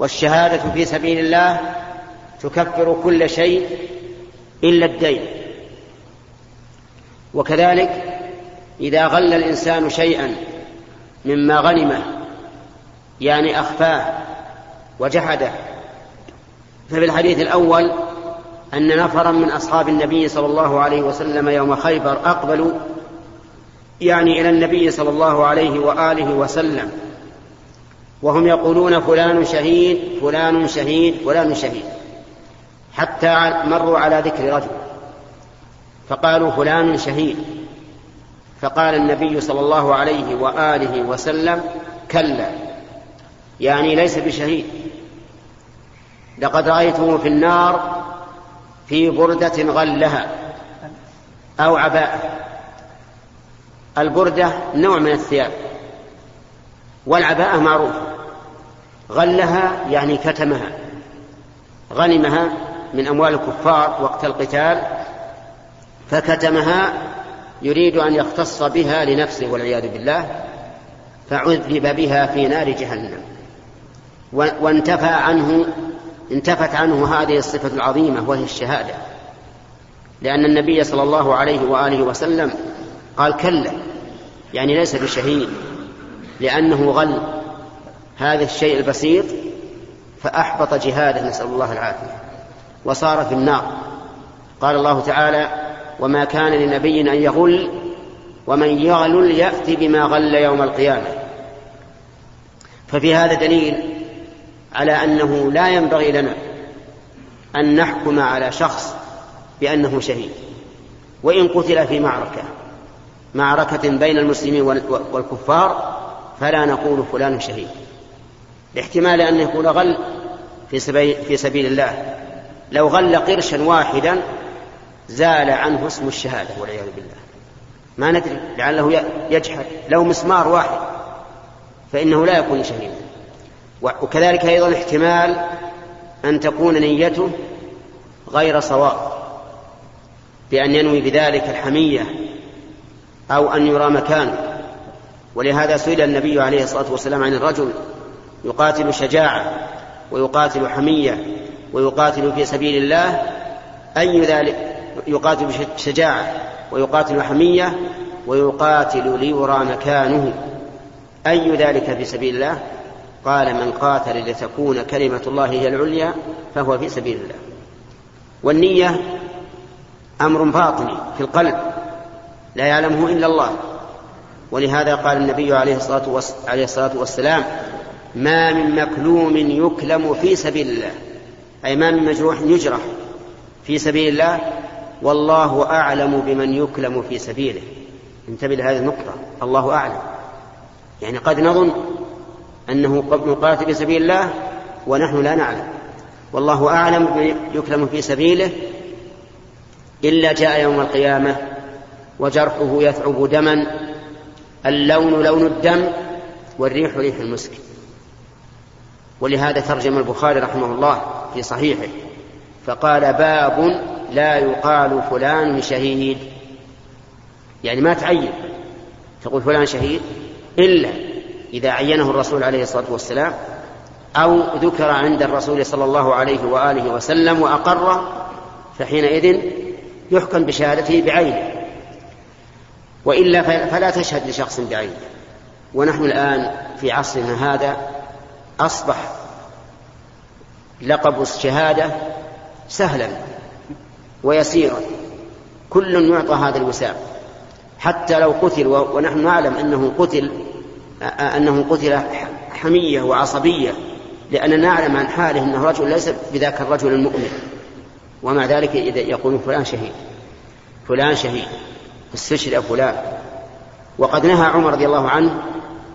والشهادة في سبيل الله تكفر كل شيء إلا الدين. وكذلك إذا غل الإنسان شيئا مما غنمه يعني أخفاه وجحده ففي الحديث الأول أن نفرا من أصحاب النبي صلى الله عليه وسلم يوم خيبر أقبلوا يعني إلى النبي صلى الله عليه وآله وسلم. وهم يقولون فلان شهيد فلان شهيد فلان شهيد. حتى مروا على ذكر رجل. فقالوا فلان شهيد. فقال النبي صلى الله عليه وآله وسلم كلا. يعني ليس بشهيد. لقد رايته في النار في بردة غلها أو عباءه البردة نوع من الثياب. والعباءة معروفه غلها يعني كتمها. غنمها من أموال الكفار وقت القتال فكتمها يريد أن يختص بها لنفسه والعياذ بالله فعذب بها في نار جهنم. وانتفى عنه انتفت عنه هذه الصفة العظيمة وهي الشهادة. لأن النبي صلى الله عليه وآله وسلم قال كلا يعني ليس بشهيد لأنه غل. هذا الشيء البسيط فأحبط جهاده نسأل الله العافية. وصار في النار. قال الله تعالى وما كان لنبي أن يغل ومن يغلل يأتي بما غل يوم القيامة. ففي هذا دليل على أنه لا ينبغي لنا أن نحكم على شخص بأنه شهيد. وإن قتل في معركة معركة بين المسلمين والكفار فلا نقول فلان شهيد. لاحتمال أن يكون غل في سبيل الله. لو غل قرشا واحدا زال عنه اسم الشهادة والعياذ بالله. ما ندري لعله يجحد. لو مسمار واحد فإنه لا يكون شهيدا. وكذلك أيضا احتمال أن تكون نيته غير صواب بأن ينوي بذلك الحمية أو أن يرى مكانه. ولهذا سئل النبي عليه الصلاة والسلام عن الرجل يقاتل شجاعة ويقاتل حمية ويقاتل في سبيل الله أي ذلك؟ يقاتل بشجاعة ويقاتل حمية ويقاتل ليرى مكانه أي ذلك في سبيل الله؟ قال من قاتل لتكون كلمة الله هي العليا فهو في سبيل الله. والنية أمر باطني في القلب لا يعلمه إلا الله. ولهذا قال النبي عليه الصلاة والسلام ما من مكلوم يكلم في سبيل الله. أي ما من مجروح يجرح في سبيل الله. والله أعلم بمن يكلم في سبيله. انتبه لهذه النقطة. الله أعلم. يعني قد نظن أنه مقاتل في سبيل الله ونحن لا نعلم. والله أعلم بمن يكلم في سبيله إلا جاء يوم القيامة وجرحه يثعب دما. اللون لون الدم والريح ريح المسك. ولهذا ترجم البخاري رحمه الله في صحيحه فقال باب لا يقال فلان شهيد. يعني ما تعين تقول فلان شهيد إلا إذا عينه الرسول عليه الصلاة والسلام أو ذكر عند الرسول صلى الله عليه وآله وسلم وأقر فحينئذ يحكم بشهادته بعينه. وإلا فلا تشهد لشخص بعينه. ونحن الآن في عصرنا هذا أصبح لقب الشهادة سهلا ويسيرا. كل يعطى هذا الوسام. حتى لو قتل ونحن نعلم أنه قتل أنه قتل حمية وعصبية لاننا نعلم عن حاله أنه رجل ليس بذاك الرجل المؤمن. ومع ذلك إذا يقولون فلان شهيد فلان شهيد استشهد فلان. وقد نهى عمر رضي الله عنه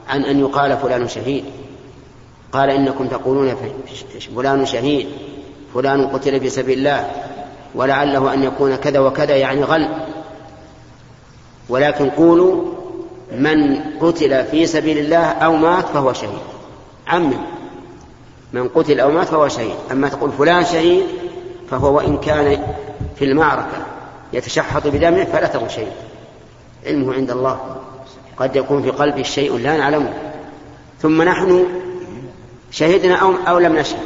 عن أن يقال فلان شهيد. قال إنكم تقولون فلان شهيد فلان قتل في سبيل الله ولعله أن يكون كذا وكذا يعني غل. ولكن قولوا من قتل في سبيل الله أو مات فهو شهيد. عمم. من قتل أو مات فهو شهيد. أما تقول فلان شهيد فهو وإن كان في المعركة يتشحط بدمه فلا تقل شهيد علمه عند الله. قد يكون في قلبه شيء لا نعلمه. ثم نحن شهدنا أو, أو لم نشهد.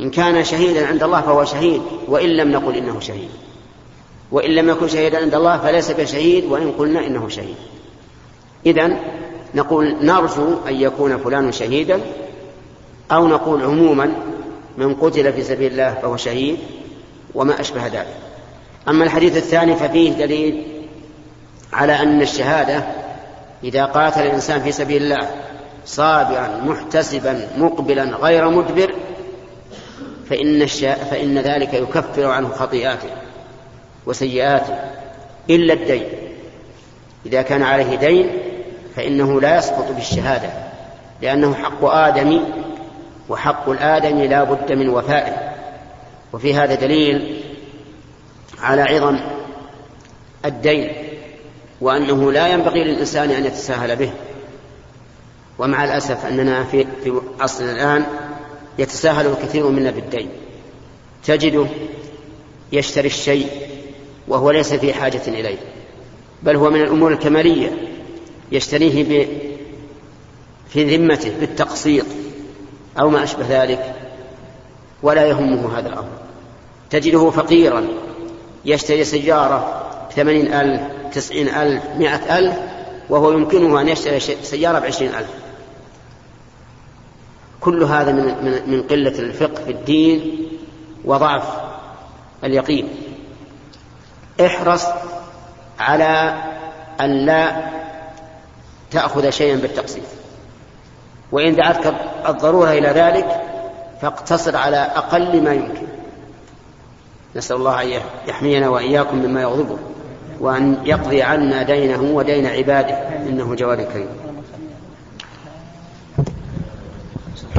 إن كان شهيدا عند الله فهو شهيد وإن لم نقل إنه شهيد. وإن لم يكن شهيدا عند الله فليس بشهيد وإن قلنا إنه شهيد. إذا نقول نرجو أن يكون فلان شهيدا أو نقول عموما من قتل في سبيل الله فهو شهيد وما أشبه ذلك. أما الحديث الثاني ففيه دليل على أن الشهادة إذا قاتل الإنسان في سبيل الله صابرا محتسبا مقبلا غير مدبر فإن. فإن ذلك يكفر عنه خطيئاته وسيئاته إلا الدين إذا كان عليه دين فإنه لا يسقط بالشهادة لأنه حق آدم وحق الآدم لا بد من وفائه وفي هذا دليل على عظم الدين وأنه لا ينبغي للإنسان أن يتساهل به ومع الأسف أننا في, في عصرنا الآن يتساهل الكثير منا بالدين. تجده يشتري الشيء وهو ليس في حاجة إليه بل هو من الأمور الكمالية يشتريه في ذمته بالتقسيط أو ما أشبه ذلك ولا يهمه هذا الأمر. تجده فقيرا يشتري سيارة ثمانين ألف تسعين ألف مائة ألف وهو يمكنه أن يشتري سيارة بعشرين ألف. كل هذا من, من قلة الفقه في الدين وضعف اليقين. احرص على أن لا تأخذ شيئا بالتقسيط وإن دعتك الضرورة إلى ذلك فاقتصر على أقل ما يمكن. نسأل الله أن يحمينا وإياكم مما يغضبه وأن يقضي عنا دينه ودين عباده إنه جواد كريم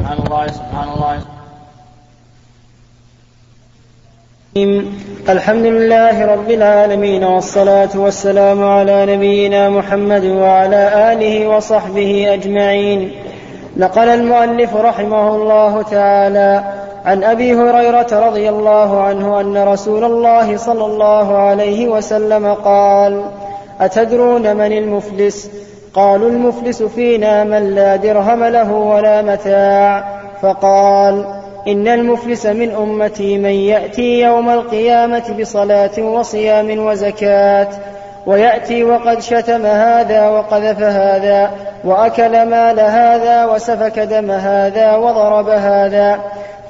سبحان الله سبحان الله. الحمد لله رب العالمين والصلاة والسلام على نبينا محمد وعلى آله وصحبه أجمعين. نقل المؤلف رحمه الله تعالى عن أبي هريرة رضي الله عنه أن رسول الله صلى الله عليه وسلم قال أتدرون من المفلس؟ قالوا المفلس فينا من لا درهم له ولا متاع. فقال إن المفلس من أمتي من يأتي يوم القيامة بصلاة وصيام وزكاة ويأتي وقد شتم هذا وقذف هذا وأكل مال هذا وسفك دم هذا وضرب هذا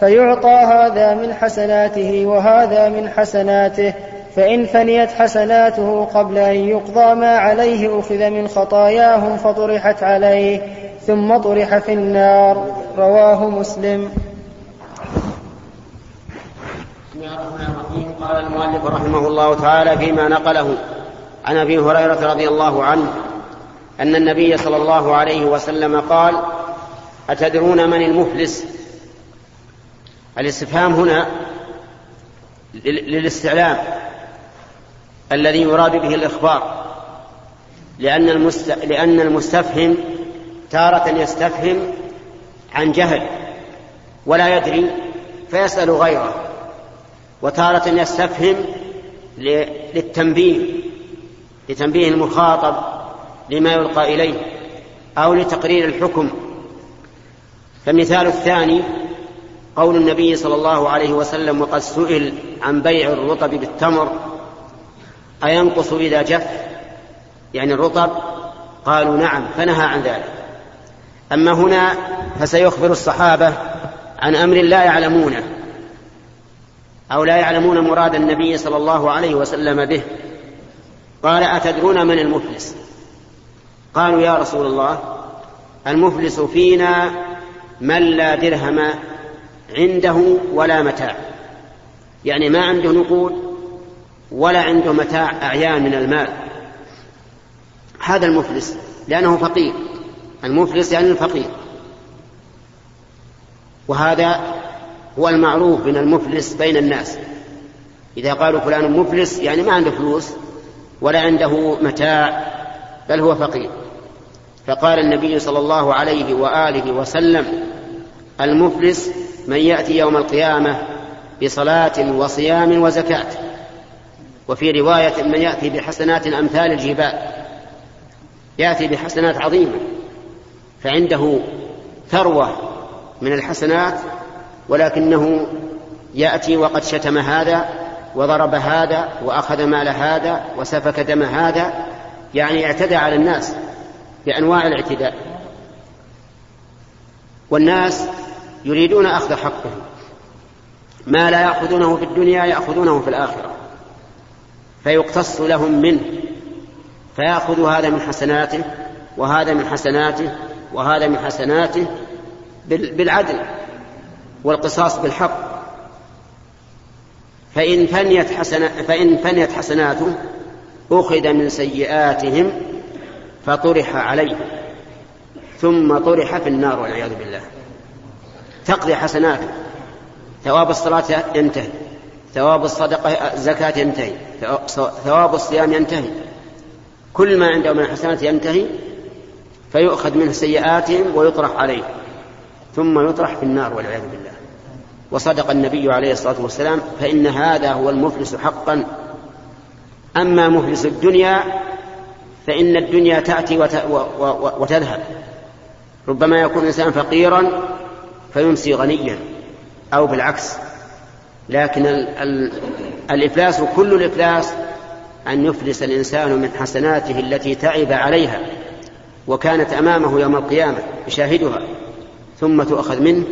فيعطى هذا من حسناته وهذا من حسناته. فإن فنيت حسناته قبل أن يقضى ما عليه أخذ من خطاياهم فطرحت عليه ثم طرح في النار. رواه مسلم. بسم الله الرحمن الرحيم. قال المؤلف رحمه الله تعالى فيما نقله عن أبي هريرة رضي الله عنه أن النبي صلى الله عليه وسلم قال أتدرون من المفلس؟ الاستفهام هنا للاستعلام. الذي يراد به الإخبار. لأن المست... لأن المستفهم تارة يستفهم عن جهل ولا يدري فيسأل غيره. وتارة يستفهم للتنبيه لتنبيه المخاطب لما يلقى إليه أو لتقرير الحكم. فالمثال الثاني قول النبي صلى الله عليه وسلم وقد سئل عن بيع الرطب بالتمر. أينقص إذا جف؟ يعني الرطب؟ قالوا نعم فنهى عن ذلك. أما هنا فسيخبر الصحابة عن أمر لا يعلمونه أو لا يعلمون مراد النبي صلى الله عليه وسلم به. قال أتدرون من المفلس؟ قالوا يا رسول الله المفلس فينا من لا درهم عنده ولا متاع. يعني ما عنده نقود ولا عنده متاع أعيان من المال. هذا المفلس لأنه فقير. المفلس يعني الفقير. وهذا هو المعروف من المفلس بين الناس. إذا قالوا فلان مفلس يعني ما عنده فلوس ولا عنده متاع بل هو فقير. فقال النبي صلى الله عليه وآله وسلم المفلس من يأتي يوم القيامة بصلاة وصيام وزكاة. وفي رواية من يأتي بحسنات أمثال الجبال يأتي بحسنات عظيمة فعنده ثروة من الحسنات ولكنه يأتي وقد شتم هذا وضرب هذا وأخذ مال هذا وسفك دم هذا يعني اعتدى على الناس بأنواع الاعتداء. والناس يريدون أخذ حقهم ما لا يأخذونه في الدنيا يأخذونه في الآخرة. فيقتص لهم منه فيأخذ هذا من حسناته وهذا من حسناته وهذا من حسناته بالعدل والقصاص بالحق. فإن فنيت, حسنا فإن فنيت حسناته أخذ من سيئاتهم فطرح عليه ثم طرح في النار والعياذ بالله. تقضي حسناته ثواب الصلاة ينتهي. ثواب الصدقة الزكاة ينتهي. ثواب الصيام ينتهي. كل ما عنده من الحسنات ينتهي فيؤخذ منه سيئاتهم ويطرح عليه. ثم يطرح في النار والعياذ بالله. وصدق النبي عليه الصلاة والسلام فإن هذا هو المفلس حقا. أما مفلس الدنيا فإن الدنيا تأتي وتذهب. ربما يكون الإنسان فقيرا فيمسي غنيا أو بالعكس. لكن الإفلاس كل الإفلاس أن يفلس الإنسان من حسناته التي تعب عليها وكانت أمامه يوم القيامة يشاهدها ثم تؤخذ منه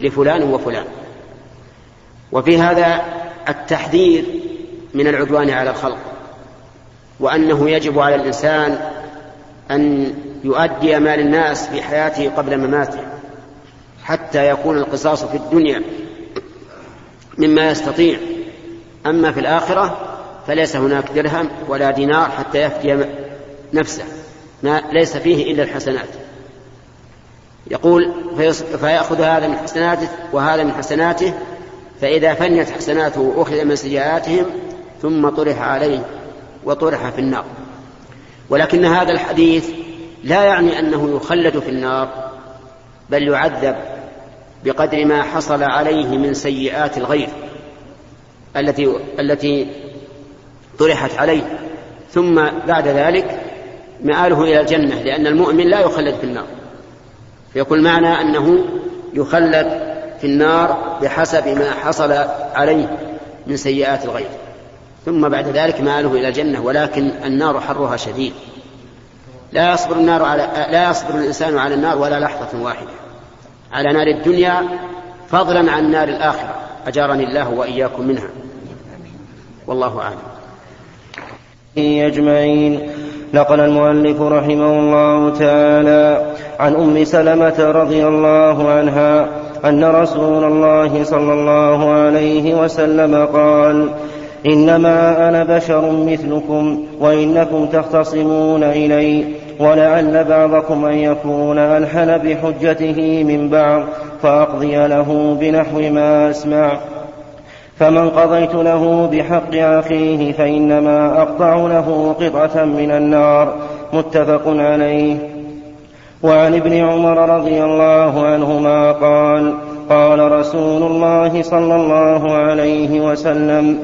لفلان وفلان. وفي هذا التحذير من العدوان على الخلق وأنه يجب على الإنسان أن يؤدي مال الناس في حياته قبل مماته حتى يكون القصاص في الدنيا مما يستطيع. أما في الآخرة فليس هناك درهم ولا دينار حتى يفدي نفسه. ما ليس فيه إلا الحسنات. يقول فيأخذ هذا من حسناته وهذا من حسناته فإذا فنيت حسناته أخذ من سيئاتهم ثم طرح عليه وطرح في النار. ولكن هذا الحديث لا يعني أنه يخلد في النار بل يعذب بقدر ما حصل عليه من سيئات الغير التي التي طرحت عليه. ثم بعد ذلك مآله إلى الجنة لأن المؤمن لا يخلد في النار. يقول معنى أنه يخلد في النار بحسب ما حصل عليه من سيئات الغير. ثم بعد ذلك مآله إلى الجنة ولكن النار حرها شديد. لا يصبر النار على لا يصبر الإنسان على النار ولا لحظة واحدة. على نار الدنيا فضلا عن نار الآخرة. أجارني الله وإياكم منها. والله أعلم. أجمعين. نقل المؤلف رحمه الله تعالى عن أم سلمة رضي الله عنها أن رسول الله صلى الله عليه وسلم قال إنما أنا بشر مثلكم وإنكم تختصمون إلي. ولعل بعضكم أن يكون ألحن بحجته من بعض فأقضي له بنحو ما أسمع. فمن قضيت له بحق أخيه فإنما أقطع له قطعة من النار. متفق عليه. وعن ابن عمر رضي الله عنهما قال قال رسول الله صلى الله عليه وسلم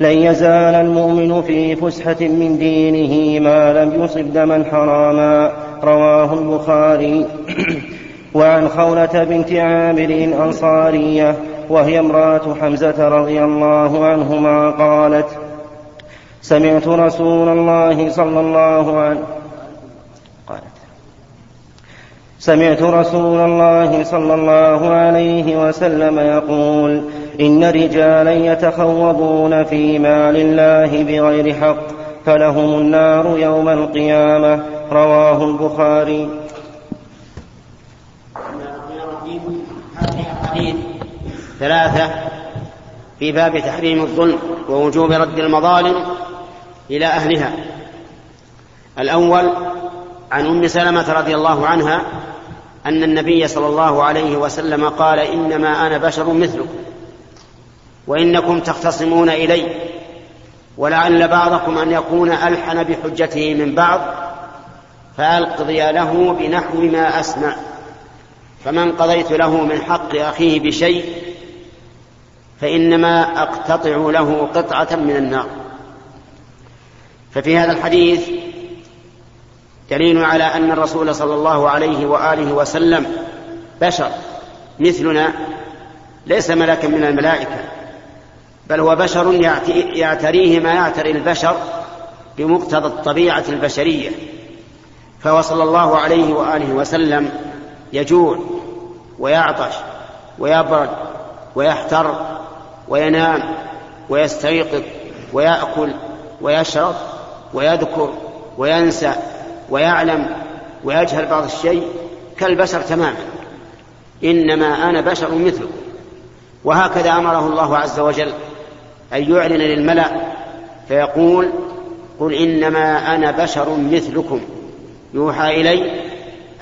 لن يزال المؤمن في فسحة من دينه ما لم يصب دما حراما. رواه البخاري. وعن خولة بنت عامر الأنصارية وهي امرأة حمزة رضي الله عنهما قالت سمعت رسول الله صلى الله عليه قالت سمعت رسول الله صلى الله عليه وسلم يقول إن رجالا يتخوضون في مال الله بغير حق فلهم النار يوم القيامة. رواه البخاري. ثلاثة. في باب تحريم الظلم ووجوب رد المظالم إلى أهلها. الأول عن أم سلمة رضي الله عنها أن النبي صلى الله عليه وسلم قال إنما أنا بشر مثلكم. وإنكم تختصمون إلي ولعل بعضكم أن يكون ألحن بحجته من بعض فألقضي له بنحو ما أسمع. فمن قضيت له من حق أخيه بشيء فإنما أقتطع له قطعة من النار. ففي هذا الحديث دليل على أن الرسول صلى الله عليه وآله وسلم بشر مثلنا ليس ملاكا من الملائكة. بل هو بشر يعتريه ما يعتري البشر بمقتضى الطبيعة البشرية. فهو صلى الله عليه وآله وسلم يجوع ويعطش ويبرد ويحتر وينام ويستيقظ ويأكل ويشرب ويذكر وينسى ويعلم ويجهل بعض الشيء كالبشر تماما. إنما أنا بشر مثلكم. وهكذا أمره الله عز وجل. أن يعلن للملأ فيقول قل إنما أنا بشر مثلكم. يوحى إلي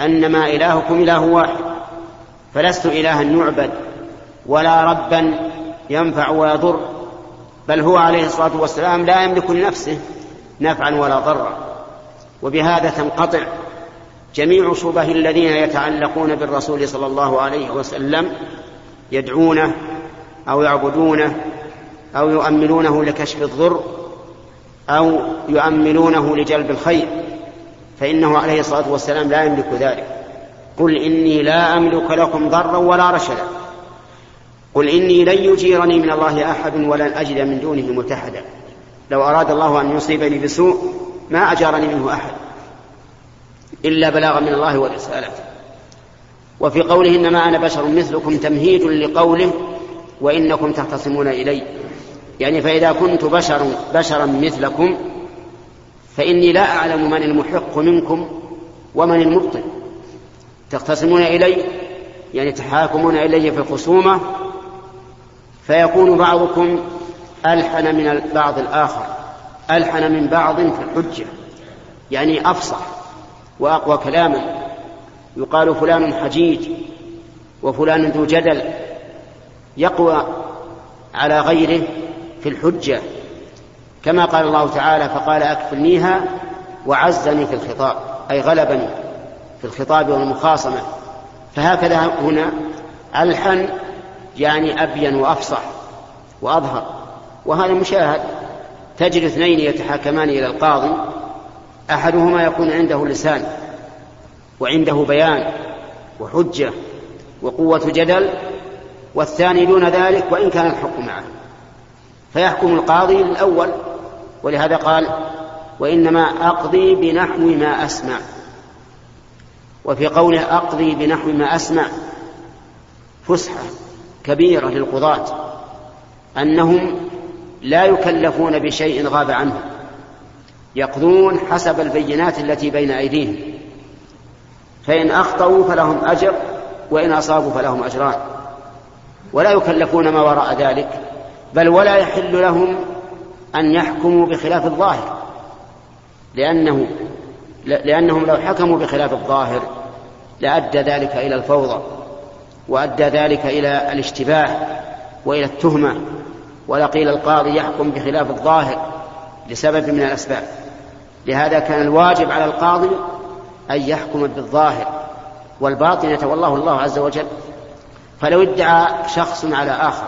أنما إلهكم إله واحد فلست إلها يعبد ولا ربا ينفع ويضر بل هو عليه الصلاة والسلام لا يملك لنفسه نفعا ولا ضرا. وبهذا تنقطع جميع شبه الذين يتعلقون بالرسول صلى الله عليه وسلم يدعونه أو يعبدونه أو يؤملونه لكشف الضر أو يؤملونه لجلب الخير فإنه عليه الصلاة والسلام لا يملك ذلك. قل إني لا أملك لكم ضرا ولا رشدا. قل إني لن يجيرني من الله أحد ولن أجد من دونه ملتحدا لو أراد الله أن يصيبني بسوء ما أجارني منه أحد إلا بلاغا من الله ورسالته وفي قوله إنما أنا بشر مثلكم تمهيد لقوله وإنكم تختصمون إلي. يعني فإذا كنت بشر بشرا مثلكم فإني لا أعلم من المحق منكم ومن المبطل. تختصمون إلي؟ يعني تحاكمون إلي في الخصومة؟ فيكون بعضكم ألحن من البعض الآخر ألحن من بعض في الحجة. يعني أفصح وأقوى كلاما. يقال فلان حجيج وفلان ذو جدل. يقوى على غيره في الحجة كما قال الله تعالى فقال أكفلنيها وعزني في الخطاب. أي غلبني في الخطاب والمخاصمة. فهكذا هنا ألحن يعني أبين وأفصح وأظهر. وهذا مشاهد تجد اثنين يتحاكمان إلى القاضي أحدهما يكون عنده لسان وعنده بيان وحجة وقوة جدل والثاني دون ذلك وإن كان الحق معه. فيحكم القاضي للاول ولهذا قال وإنما أقضي بنحو ما أسمع. وفي قوله أقضي بنحو ما أسمع فسحة كبيرة للقضاة أنهم لا يكلفون بشيء غاب عنهم يقضون حسب البينات التي بين أيديهم فإن أخطأوا فلهم أجر وإن أصابوا فلهم أجران ولا يكلفون ما وراء ذلك. بل ولا يحل لهم أن يحكموا بخلاف الظاهر. لأنه لأنهم لو حكموا بخلاف الظاهر لأدى ذلك إلى الفوضى وأدى ذلك إلى الاشتباه وإلى التهمة ولقيل القاضي يحكم بخلاف الظاهر لسبب من الأسباب. لهذا كان الواجب على القاضي أن يحكم بالظاهر والباطن يتولاه الله عز وجل. فلو ادعى شخص على آخر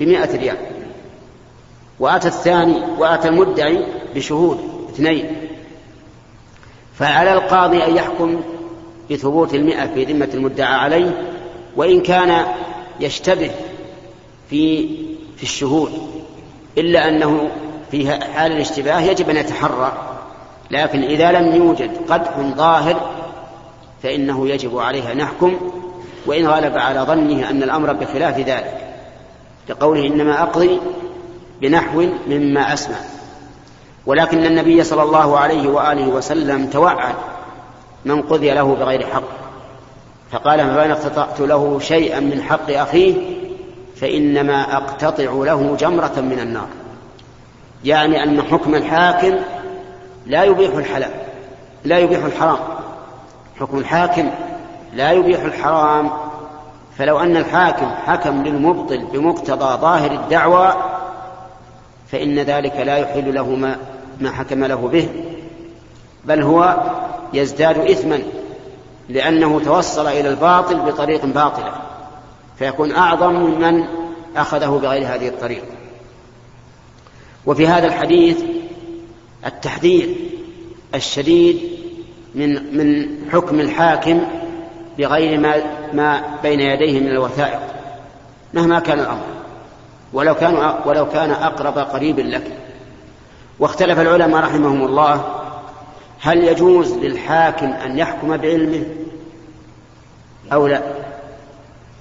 بمئة ريال. وأتى الثاني وأتى المدعي بشهود اثنين. فعلى القاضي أن يحكم بثبوت المئة في ذمة المدعى عليه وإن كان يشتبه في في الشهود إلا أنه في حال الاشتباه يجب أن يتحرى. لكن إذا لم يوجد قدح ظاهر فإنه يجب عليه أن يحكم. وإن غلب على ظنه أن الأمر بخلاف ذلك. لقوله إنما أقضي بنحو مما أسمع. ولكن النبي صلى الله عليه وآله وسلم توعد من قضي له بغير حق. فقال فإن اقتطعت له شيئا من حق أخيه فإنما أقتطع له جمرة من النار. يعني أن حكم الحاكم لا يبيح الحلال لا يبيح الحرام. حكم الحاكم لا يبيح الحرام. فلو أن الحاكم حكم للمبطل بمقتضى ظاهر الدعوى فإن ذلك لا يحل له ما, ما حكم له به. بل هو يزداد إثما لأنه توصل إلى الباطل بطريق باطلة فيكون أعظم ممن أخذه بغير هذه الطريقة وفي هذا الحديث التحذير الشديد من من حكم الحاكم بغير ما, ما بين يديه من الوثائق مهما كان الأمر. ولو كان ولو كان أقرب قريب لك. واختلف العلماء رحمهم الله هل يجوز للحاكم أن يحكم بعلمه أو لا؟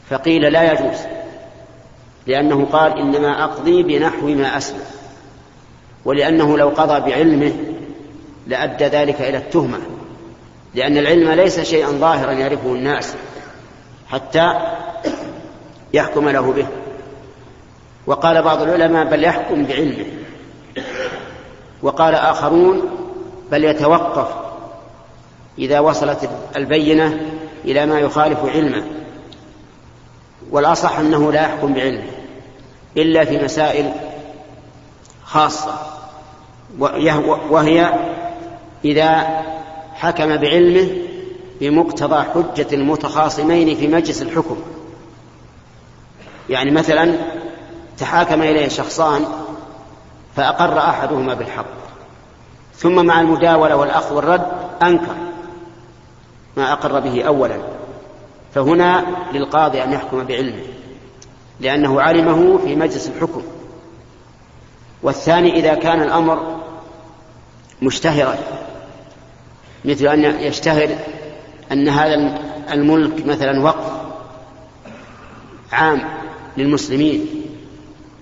فقيل لا يجوز لأنه قال إنما أقضي بنحو ما أسمع. ولأنه لو قضى بعلمه لأدى ذلك إلى التهمة لأن العلم ليس شيئا ظاهرا يعرفه الناس. حتى يحكم له به. وقال بعض العلماء بل يحكم بعلمه. وقال آخرون بل يتوقف إذا وصلت البينة إلى ما يخالف علمه. والأصح أنه لا يحكم بعلمه إلا في مسائل خاصة. وهي إذا حكم بعلمه بمقتضى حجة المتخاصمين في مجلس الحكم. يعني مثلا تحاكم إليه شخصان فأقر أحدهما بالحق ثم مع المداولة والأخذ والرد أنكر ما أقر به أولا. فهنا للقاضي أن يحكم بعلمه لأنه علمه في مجلس الحكم. والثاني إذا كان الأمر مشتهرا مثل أن يشتهر أن هذا الملك مثلا وقف عام للمسلمين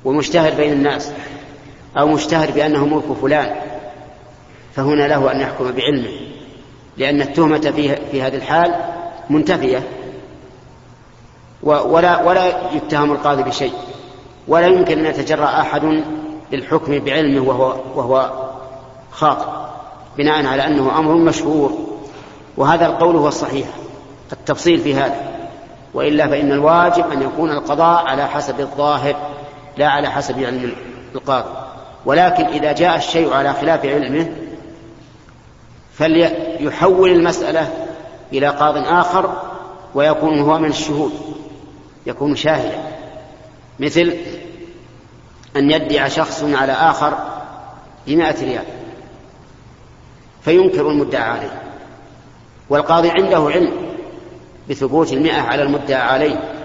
ومشتهر بين الناس أو مشتهر بأنه ملك فلان فهنا له أن يحكم بعلمه لأن التهمة في, في هذه الحال منتفية ولا ولا يتهم القاضي بشيء ولا يمكن أن يتجرأ أحد للحكم بعلمه وهو وهو خاطئ بناء على أنه أمر مشهور. وهذا القول هو الصحيح التفصيل في هذا. وإلا فإن الواجب أن يكون القضاء على حسب الظاهر لا على حسب علم القاضي. ولكن إذا جاء الشيء على خلاف علمه فليحول المسألة إلى قاض آخر ويكون هو من الشهود يكون شاهدا. مثل أن يدعي شخص على آخر بمائة ريال فينكر المدعى عليه. والقاضي عنده علم بثبوت المئة على المدعى عليه.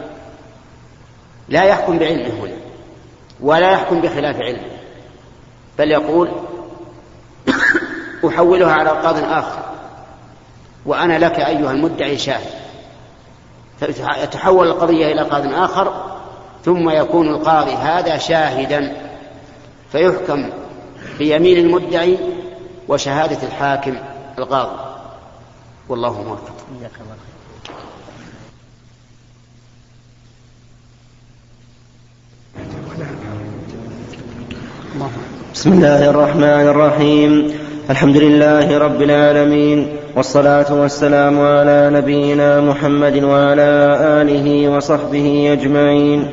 لا يحكم بعلمه هنا ولا يحكم بخلاف علمه بل يقول أحولها على قاض آخر. وأنا لك أيها المدعي شاهد. فتتحول القضية إلى قاض آخر ثم يكون القاضي هذا شاهدا فيحكم بيمين المدعي وشهادة الحاكم القاضي. والله موفق بسم الله الرحمن الرحيم. الحمد لله رب العالمين والصلاة والسلام على نبينا محمد وعلى آله وصحبه أجمعين.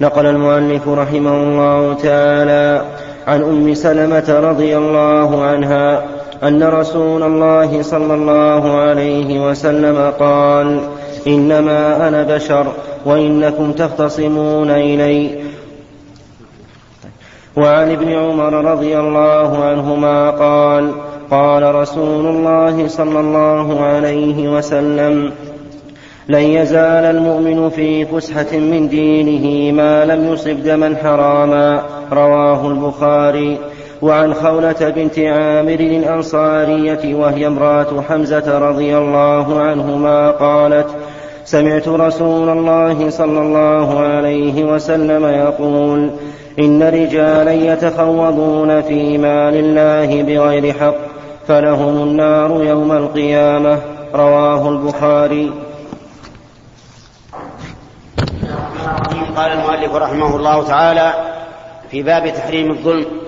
نقل المؤلف رحمه الله تعالى عن أم سلمة رضي الله عنها أن رسول الله صلى الله عليه وسلم قال إنما أنا بشر وإنكم تختصمون إلي. وعن ابن عمر رضي الله عنهما قال قال رسول الله صلى الله عليه وسلم لن يزال المؤمن في فسحة من دينه ما لم يصب دما حراما. رواه البخاري. وعن خولة بنت عامر الأنصارية وهي امرأة حمزة رضي الله عنهما قالت سمعت رسول الله صلى الله عليه وسلم يقول إن رجالا يتخوضون في مال الله بغير حق فلهم النار يوم القيامة. رواه البخاري. قال المؤلف رحمه الله تعالى في باب تحريم الظلم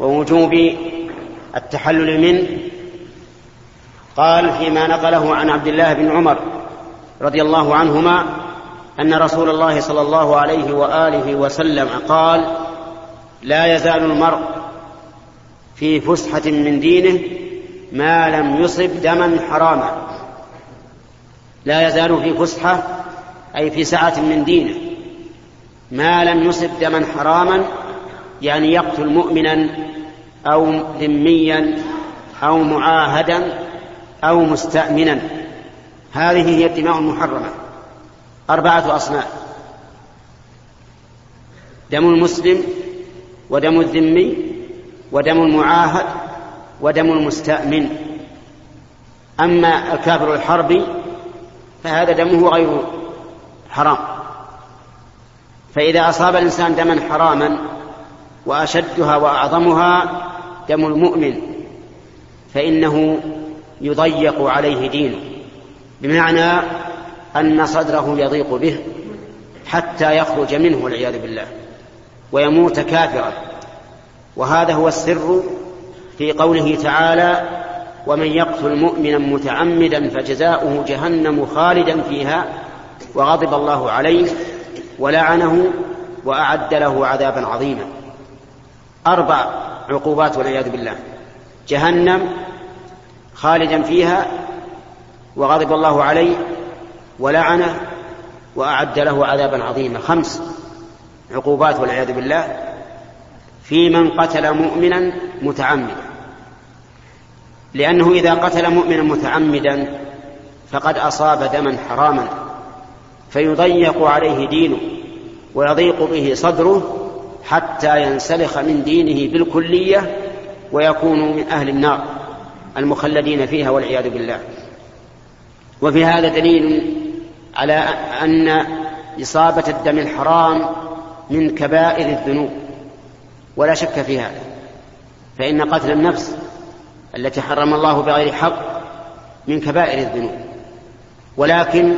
ووجوب التحلل منه قال فيما نقله عن عبد الله بن عمر رضي الله عنهما أن رسول الله صلى الله عليه وآله وسلم قال لا يزال المرء في فسحة من دينه ما لم يصب دما حراما. لا يزال في فسحة أي في سعة من دينه ما لم يصب دما حراما يعني يقتل مؤمنا أو ذميا أو معاهدا أو مستأمنا. هذه هي الدماء المحرمة. أربعة أصناف. دم المسلم ودم الذمي ودم المعاهد ودم المستأمن. أما الكافر الحربي فهذا دمه غير حرام. فإذا أصاب الإنسان دما حراما وأشدها وأعظمها دم المؤمن فإنه يضيق عليه دينه بمعنى أن صدره يضيق به حتى يخرج منه والعياذ بالله ويموت كافرا. وهذا هو السر في قوله تعالى ومن يقتل مؤمنا متعمدا فجزاؤه جهنم خالدا فيها وغضب الله عليه ولعنه وأعد له عذابا عظيما. أربع عقوبات والعياذ بالله. جهنم خالدا فيها وغضب الله عليه ولعنه وأعد له عذابا عظيما. خمس عقوبات والعياذ بالله في من قتل مؤمنا متعمدا. لأنه إذا قتل مؤمنا متعمدا فقد أصاب دما حراما فيضيق عليه دينه ويضيق به صدره حتى ينسلخ من دينه بالكلية ويكون من أهل النار المخلدين فيها والعياذ بالله. وفي هذا دليل على أن إصابة الدم الحرام من كبائر الذنوب ولا شك في هذا. فإن قتل النفس التي حرم الله بغير حق من كبائر الذنوب. ولكن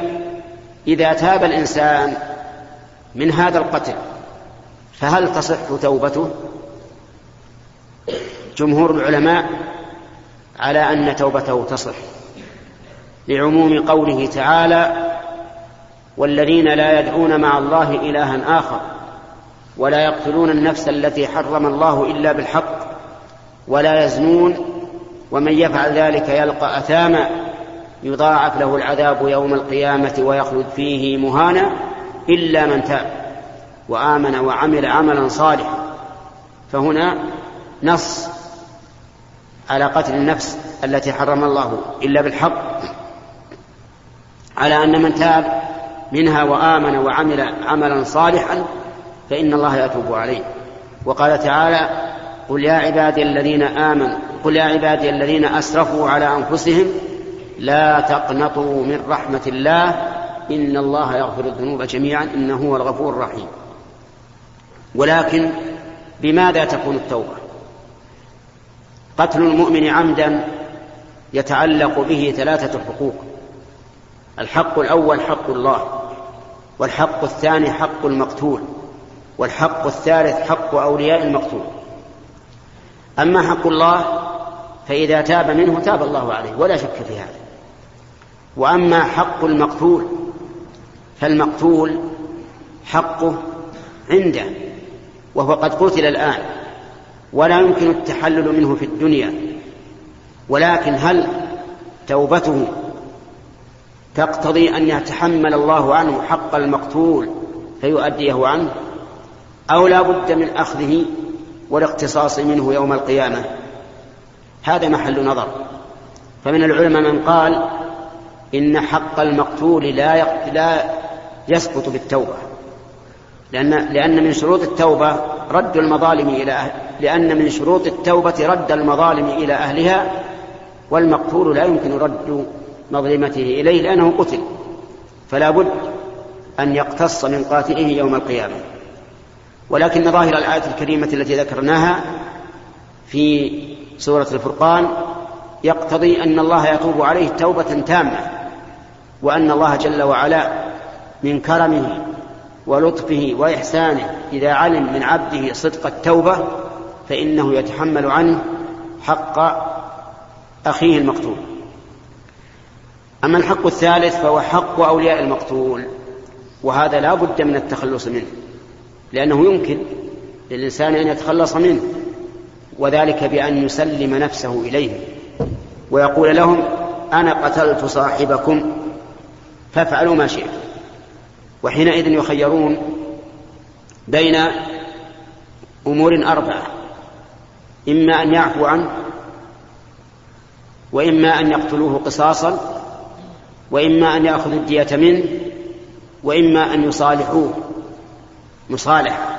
إذا تاب الإنسان من هذا القتل فهل تصح توبته؟ جمهور العلماء على أن توبته تصح لعموم قوله تعالى والذين لا يدعون مع الله إلها آخر ولا يقتلون النفس التي حرم الله إلا بالحق ولا يزنون ومن يفعل ذلك يلقى أثاما يضاعف له العذاب يوم القيامة ويخلد فيه مهانا إلا من تاب وآمن وعمل عملا صالحا. فهنا نص على قتل النفس التي حرم الله إلا بالحق على أن من تاب منها وآمن وعمل عملا صالحا فإن الله يتوب عليه. وقال تعالى قل يا عبادي الذين آمنوا قل يا عبادي الذين أسرفوا على أنفسهم لا تقنطوا من رحمة الله إن الله يغفر الذنوب جميعا إنه هو الغفور الرحيم. ولكن بماذا تكون التوبة؟ قتل المؤمن عمدا يتعلق به ثلاثة حقوق. الحق الأول حق الله والحق الثاني حق المقتول والحق الثالث حق أولياء المقتول. أما حق الله فإذا تاب منه تاب الله عليه ولا شك في هذا. وأما حق المقتول فالمقتول حقه عنده. وهو قد قتل الآن ولا يمكن التحلل منه في الدنيا. ولكن هل توبته تقتضي أن يتحمل الله عنه حق المقتول فيؤديه عنه؟ أو لا بد من أخذه والاقتصاص منه يوم القيامة؟ هذا محل نظر. فمن العلماء من قال إن حق المقتول لا لا يسقط بالتوبة. لأن لأن من شروط التوبة رد المظالم إلى أهل لأن من شروط التوبة رد المظالم إلى أهلها والمقتول لا يمكن رد مظلمته إليه لأنه قتل. فلا بد أن يقتص من قاتله يوم القيامة. ولكن ظاهر الآية الكريمة التي ذكرناها في سورة الفرقان يقتضي أن الله يتوب عليه توبة تامة وأن الله جل وعلا من كرمه ولطفه وإحسانه إذا علم من عبده صدق التوبة فإنه يتحمل عنه حق أخيه المقتول. أما الحق الثالث فهو حق أولياء المقتول وهذا لا بد من التخلص منه لأنه يمكن للإنسان أن يتخلص منه وذلك بأن يسلم نفسه إليهم ويقول لهم أنا قتلت صاحبكم فافعلوا ما شئتم وحينئذ يخيرون بين أمور أربعة إما أن يعفو عنه وإما أن يقتلوه قصاصا وإما أن يأخذ الدية منه وإما أن يصالحوه مصالحة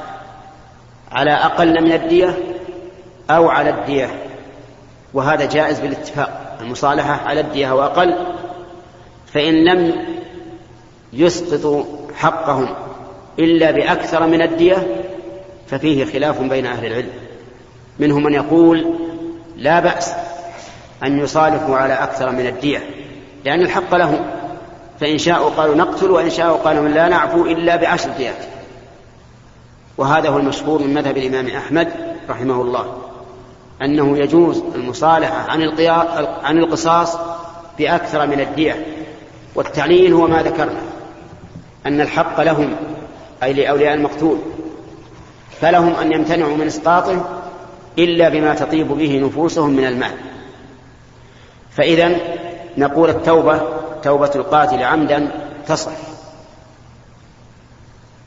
على أقل من الدية أو على الدية وهذا جائز بالاتفاق المصالحة على الدية أو أقل فإن لم يسقطوا حقهم إلا بأكثر من الدية ففيه خلاف بين أهل العلم. منهم من يقول لا بأس أن يصالحوا على أكثر من الدية لأن الحق لهم. فإن شاءوا قالوا نقتل وإن شاءوا قالوا لا نعفو إلا بعشر ديات. وهذا هو المشهور من مذهب الإمام أحمد رحمه الله أنه يجوز المصالحة عن عن القصاص بأكثر من الدية. والتعليل هو ما ذكرنا. أن الحق لهم أي لأولياء المقتول فلهم أن يمتنعوا من إسقاطه إلا بما تطيب به نفوسهم من المال. فإذا نقول التوبة توبة القاتل عمدا تصح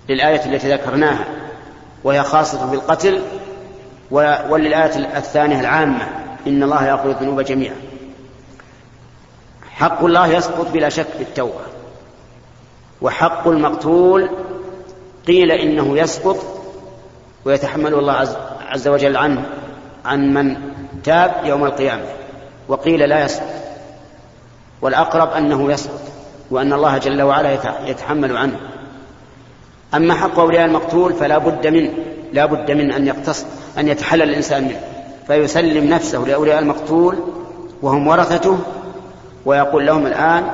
للآية التي ذكرناها وهي خاصة بالقتل وللآية الثانية العامة إن الله يأخذ الذنوب جميعا. حق الله يسقط بلا شك بالتوبة. وحق المقتول قيل إنه يسقط ويتحمل الله عز وجل عنه عن من تاب يوم القيامة وقيل لا يسقط والأقرب أنه يسقط وأن الله جل وعلا يتحمل عنه أما حق أولياء المقتول فلا بد من لا بد من أن يقتص أن يتحلل الإنسان منه فيسلم نفسه لأولياء المقتول وهم ورثته ويقول لهم الآن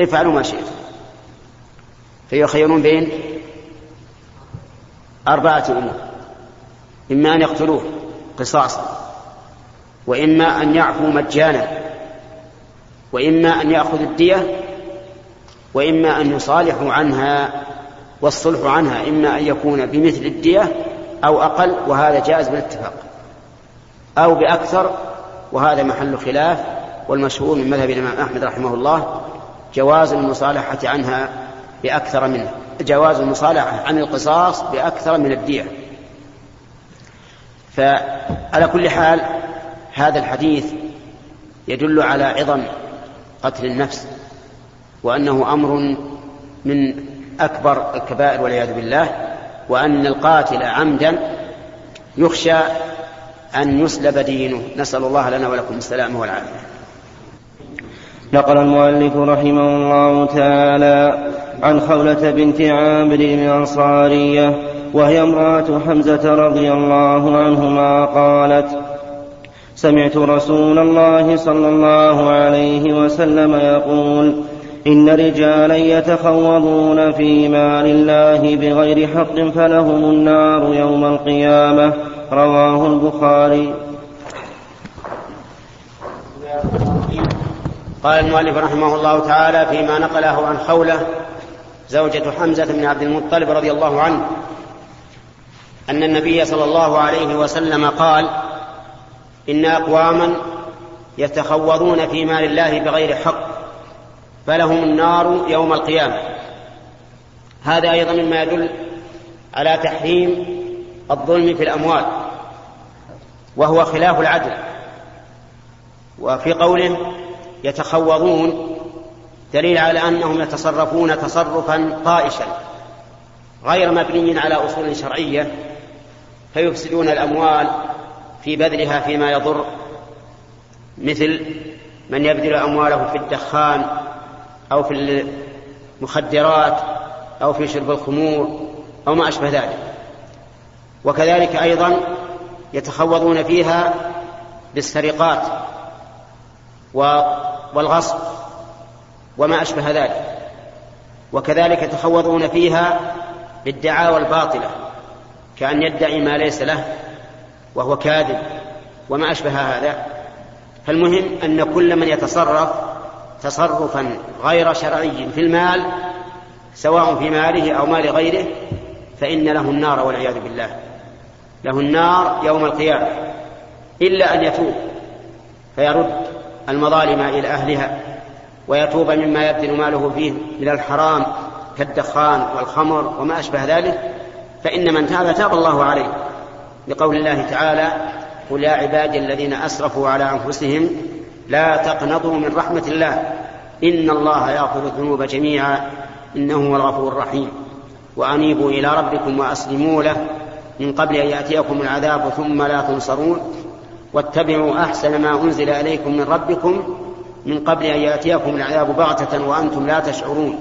افعلوا ما شئتم فيخيرون بين أربعة أمور. إما أن يقتلوه قصاصا وإما أن يعفوا مجانا وإما أن يأخذوا الدية وإما أن يصالحوا عنها والصلح عنها إما أن يكون بمثل الدية أو أقل وهذا جائز بالاتفاق. أو بأكثر وهذا محل خلاف والمشهور من مذهب الإمام أحمد رحمه الله جواز المصالحة عنها بأكثر منه. جواز المصالحة عن القصاص بأكثر من الدية فعلى كل حال هذا الحديث يدل على عظم قتل النفس وأنه أمر من أكبر الكبائر والعياذ بالله وأن القاتل عمدا يخشى أن يسلب دينه. نسأل الله لنا ولكم السلامة والعافية. نقل المؤلف رحمه الله تعالى عن خولة بنت عامر الأنصارية وهي امرأة حمزة رضي الله عنهما قالت سمعت رسول الله صلى الله عليه وسلم يقول إن رجالا يتخوضون في مال الله بغير حق فلهم النار يوم القيامة رواه البخاري. قال المؤلف رحمه الله تعالى فيما نقله عن خولة زوجة حمزة بن عبد المطلب رضي الله عنه أن النبي صلى الله عليه وسلم قال إن أقواما يتخوضون في مال الله بغير حق فلهم النار يوم القيامة. هذا أيضا مما يدل على تحريم الظلم في الأموال وهو خلاف العدل. وفي قوله يتخوضون دليل على أنهم يتصرفون تصرفا طائشا غير مبني على أصول شرعية فيفسدون الأموال في بذلها فيما يضر. مثل من يبذل أمواله في الدخان أو في المخدرات أو في شرب الخمور أو ما أشبه ذلك. وكذلك أيضا يتخوضون فيها بالسرقات والغصب. وما أشبه ذلك. وكذلك يتخوضون فيها بالدعاوى الباطلة كأن يدعي ما ليس له وهو كاذب وما أشبه هذا. فالمهم أن كل من يتصرف تصرفا غير شرعي في المال سواء في ماله أو مال غيره فإن له النار والعياذ بالله. له النار يوم القيامة إلا أن يتوب فيرد المظالم إلى أهلها. ويتوب مما يبذل ماله فيه من الحرام كالدخان والخمر وما أشبه ذلك فإن من تاب تاب الله عليه. لقول الله تعالى قل يا عبادي الذين أسرفوا على أنفسهم لا تقنطوا من رحمة الله إن الله يغفر الذنوب جميعا إنه هو الغفور الرحيم. وأنيبوا إلى ربكم وأسلموا له من قبل أن يأتيكم العذاب ثم لا تنصرون واتبعوا أحسن ما أنزل إليكم من ربكم من قبل أن يأتيكم العذاب بغتة وأنتم لا تشعرون.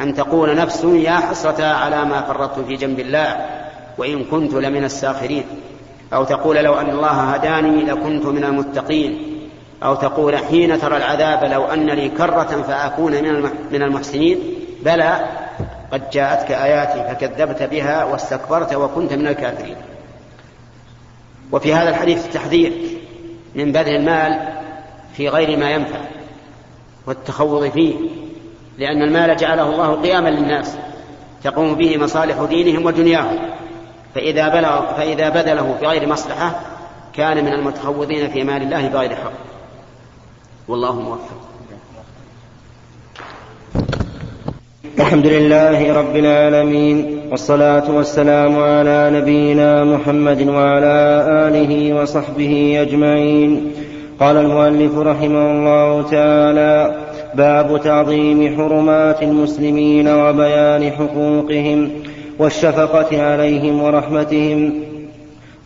أن تقول نفس يا حسرة على ما فرطت في جنب الله وإن كنت لمن الساخرين. أو تقول لو أن الله هداني لكنت من المتقين. أو تقول حين ترى العذاب لو أن لي كرة فأكون من المحسنين. بلى قد جاءتك آياتي فكذبت بها واستكبرت وكنت من الكافرين. وفي هذا الحديث التحذير من بذل المال في غير ما ينفع والتخوض فيه لأن المال جعله الله قياما للناس تقوم به مصالح دينهم ودنياهم. فإذا, بلغ فإذا بذله في غير مصلحة كان من المتخوضين في مال الله بغير حق. والله موفق. الحمد لله رب العالمين والصلاة والسلام على نبينا محمد وعلى آله وصحبه أجمعين. قال المؤلف رحمه الله تعالى باب تعظيم حرمات المسلمين وبيان حقوقهم والشفقة عليهم ورحمتهم.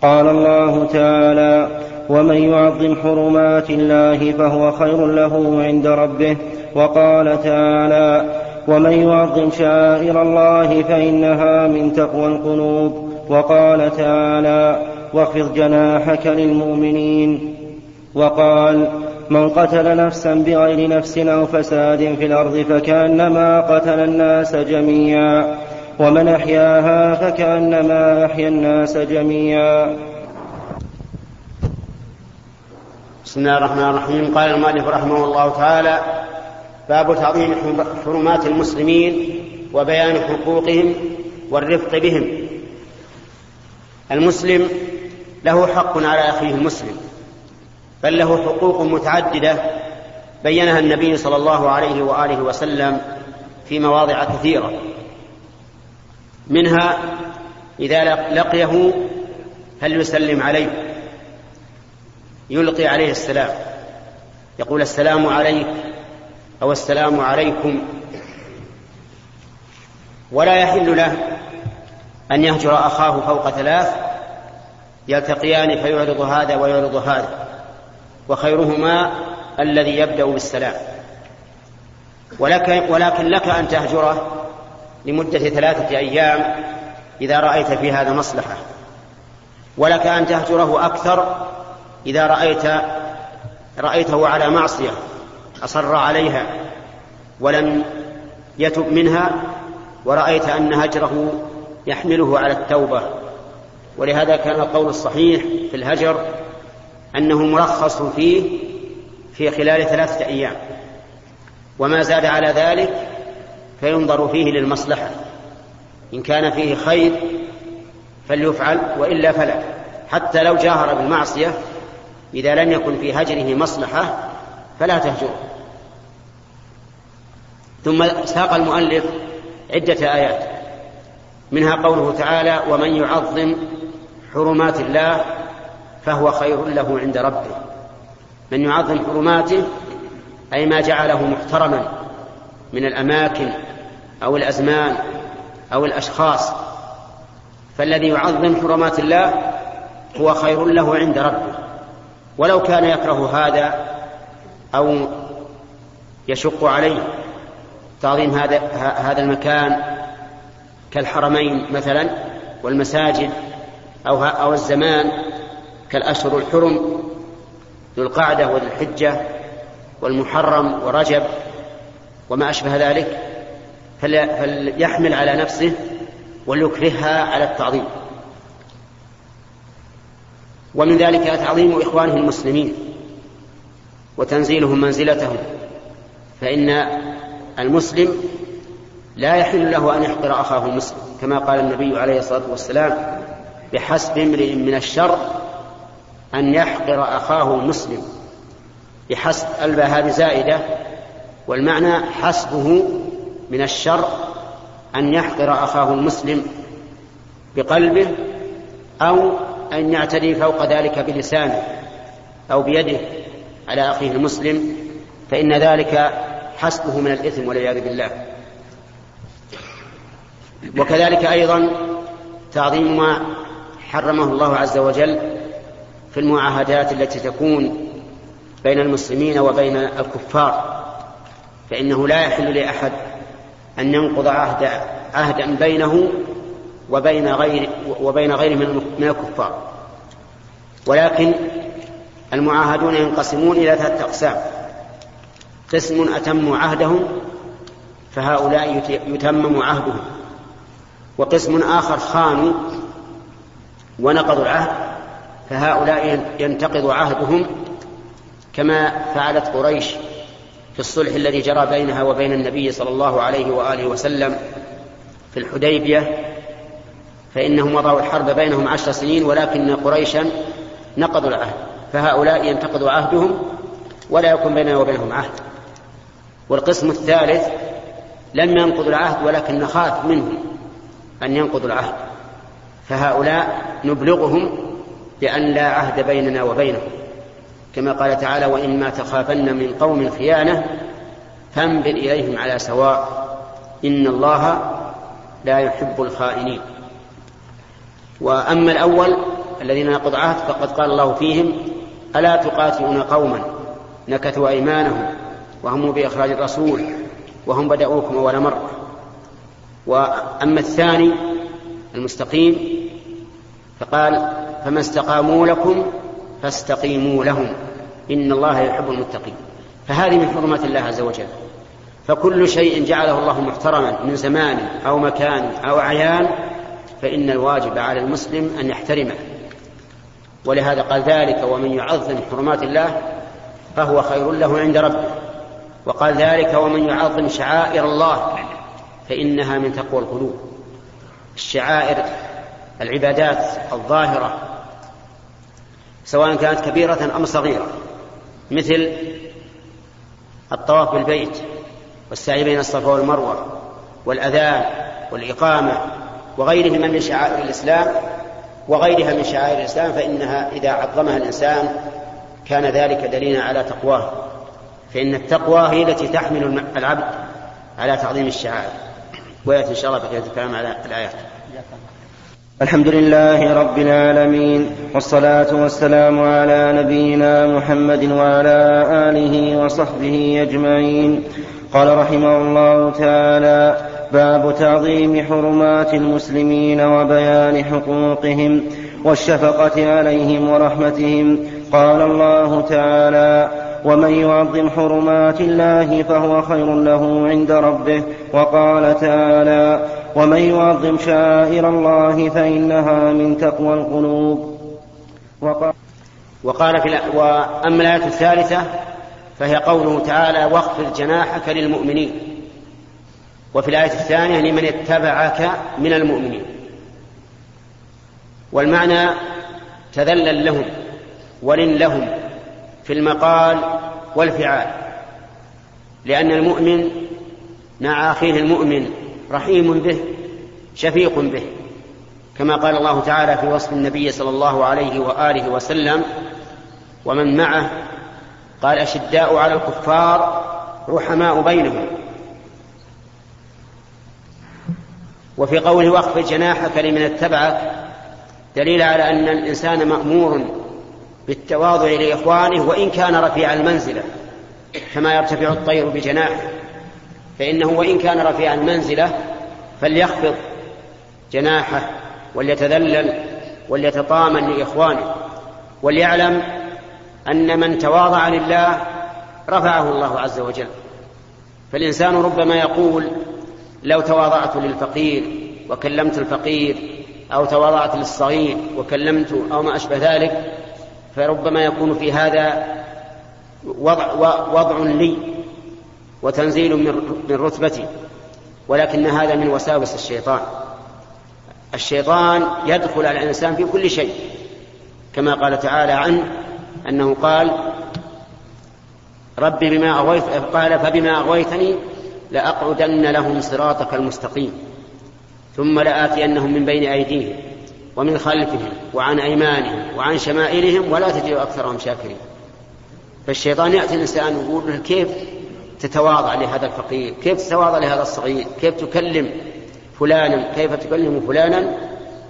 قال الله تعالى ومن يعظم حرمات الله فهو خير له عند ربه. وقال تعالى ومن يعظم شعائر الله فإنها من تقوى القلوب. وقال تعالى واخفض جناحك للمؤمنين. وقال من قتل نفسا بغير نفس أو فساد في الأرض فكأنما قتل الناس جميعا ومن أحياها فكأنما أحيا الناس جميعا. بسم الله الرحمن الرحيم. قال المؤلف رحمه الله تعالى باب تعظيم حرمات المسلمين وبيان حقوقهم والرفق بهم. المسلم له حق على أخيه المسلم. بل له حقوق متعددة بينها النبي صلى الله عليه وآله وسلم في مواضع كثيرة. منها إذا لقيه هل يسلم عليه؟ يلقي عليه السلام. يقول السلام عليك أو السلام عليكم. ولا يحل له أن يهجر أخاه فوق ثلاث يلتقيان فيعرض هذا ويعرض هذا. وخيرهما الذي يبدأ بالسلام. ولك ولكن لك أن تهجره لمدة ثلاثة أيام إذا رأيت في هذا مصلحة. ولك أن تهجره أكثر إذا رأيت رأيته على معصية أصر عليها ولم يتب منها ورأيت أن هجره يحمله على التوبة. ولهذا كان القول الصحيح في الهجر أنه مرخص فيه في خلال ثلاثة أيام. وما زاد على ذلك فينظر فيه للمصلحة. إن كان فيه خير فليفعل وإلا فلا. حتى لو جاهر بالمعصية إذا لم يكن في هجره مصلحة فلا تهجره. ثم ساق المؤلف عدة آيات. منها قوله تعالى ومن يعظم حرمات الله فهو خير له عند ربه. من يعظم حرماته أي ما جعله محترما من الأماكن أو الأزمان أو الأشخاص. فالذي يعظم حرمات الله هو خير له عند ربه. ولو كان يكره هذا أو يشق عليه تعظيم هذا هذا المكان كالحرمين مثلا والمساجد أو أو الزمان كالأشهر الحرم ذو القعدة وذو الحجة والمحرم ورجب وما أشبه ذلك فليحمل على نفسه وليكرهها على التعظيم. ومن ذلك تعظيم إخوانه المسلمين وتنزيلهم منزلتهم فإن المسلم لا يحل له أن يحقر أخاه المسلم كما قال النبي عليه الصلاة والسلام بحسب امرئ من الشر أن يحقر أخاه المسلم بحسب ألبى هذه زائدة والمعنى حسبه من الشر أن يحقر أخاه المسلم بقلبه أو أن يعتدي فوق ذلك بلسانه أو بيده على أخيه المسلم فإن ذلك حسبه من الإثم والعياذ بالله. وكذلك أيضا تعظيم ما حرمه الله عز وجل في المعاهدات التي تكون بين المسلمين وبين الكفار فإنه لا يحل لأحد أن ينقض عهد عهدا بينه وبين غير وبين غيره من الكفار. ولكن المعاهدون ينقسمون إلى ثلاثة أقسام. قسم أتموا عهدهم فهؤلاء يتمم عهدهم. وقسم آخر خانوا ونقضوا العهد فهؤلاء ينتقض عهدهم كما فعلت قريش في الصلح الذي جرى بينها وبين النبي صلى الله عليه وآله وسلم في الحديبية فإنهم وضعوا الحرب بينهم عشر سنين ولكن قريشا نقضوا العهد. فهؤلاء ينتقض عهدهم ولا يكون بيننا وبينهم عهد. والقسم الثالث لم ينقضوا العهد ولكن نخاف منهم أن ينقضوا العهد. فهؤلاء نبلغهم بأن لا عهد بيننا وبينهم كما قال تعالى وإما تخافن من قوم خيانة فانبر إليهم على سواء إن الله لا يحب الخائنين. وأما الأول الذين نقض عهد فقد قال الله فيهم ألا تقاتلون قوما نكثوا أيمانهم وهموا بإخراج الرسول وهم بدأوكم أول مرة. وأما الثاني المستقيم فقال فما استقاموا لكم فاستقيموا لهم. إن الله يحب المتقين. فهذه من حرمات الله عز وجل. فكل شيء جعله الله محترما من زمان أو مكان أو أعيان فإن الواجب على المسلم أن يحترمه. ولهذا قال ذلك ومن يعظم حرمات الله فهو خير له عند ربه. وقال ذلك ومن يعظم شعائر الله فإنها من تقوى القلوب. الشعائر العبادات الظاهرة سواء كانت كبيرة أم صغيرة. مثل الطواف بالبيت والسعي بين الصفا والمروة والأذان والإقامة وغيرهما من شعائر الإسلام وغيرها من شعائر الإسلام فإنها إذا عظمها الإنسان كان ذلك دليلا على تقواه. فإن التقوى هي التي تحمل العبد على تعظيم الشعائر. ويأتي إن شاء الله بقية الكلام على الآيات. الحمد لله رب العالمين والصلاة والسلام على نبينا محمد وعلى آله وصحبه أجمعين. قال رحمه الله تعالى باب تعظيم حرمات المسلمين وبيان حقوقهم والشفقة عليهم ورحمتهم. قال الله تعالى ومن يعظم حرمات الله فهو خير له عند ربه. وقال تعالى ومن يعظم شائر الله فإنها من تقوى القلوب. وقال, وقال في وأما الآية الثالثة فهي قوله تعالى واخفض جناحك للمؤمنين. وفي الآية الثانية لمن اتبعك من المؤمنين. والمعنى تذلل لهم ولن لهم في المقال والفعال. لأن المؤمن مع أخيه المؤمن رحيم به شفيق به. كما قال الله تعالى في وصف النبي صلى الله عليه وآله وسلم ومن معه قال أشداء على الكفار رحماء بينهم. وفي قوله واخفض جناحك لمن اتبعك دليل على أن الإنسان مأمور بالتواضع لإخوانه وإن كان رفيع المنزلة كما يرتفع الطير بجناحه. فإنه وإن كان رفيع المنزلة فليخفض جناحه وليتذلل وليتطامن لإخوانه وليعلم أن من تواضع لله رفعه الله عز وجل. فالإنسان ربما يقول لو تواضعت للفقير وكلمت الفقير أو تواضعت للصغير وكلمت أو ما أشبه ذلك فربما يكون في هذا وضع, وضع لي وتنزيل من رتبتي ولكن هذا من وساوس الشيطان. الشيطان يدخل على الإنسان في كل شيء كما قال تعالى عنه أنه قال ربي بما أغويت قال فبما أغويتني لأقعدن لهم صراطك المستقيم ثم لآتينهم من بين أيديهم ومن خلفهم وعن أيمانهم وعن شمائلهم ولا تجد أكثرهم شاكرين. فالشيطان يأتي الإنسان ويقول كيف تتواضع لهذا الفقير؟ كيف تتواضع لهذا الصغير؟ كيف تكلم فلانا؟ كيف تكلم فلانا؟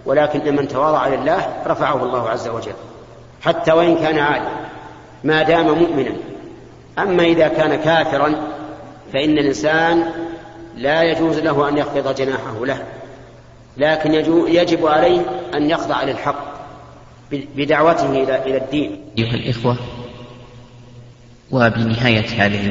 ولكن من تواضع لله رفعه الله عز وجل. حتى وإن كان عالما ما دام مؤمنا. أما إذا كان كافرا فإن الإنسان لا يجوز له أن يخفض جناحه له. لكن يجب عليه أن يخضع للحق بدعوته إلى الدين. أيها الإخوة وبنهاية هذه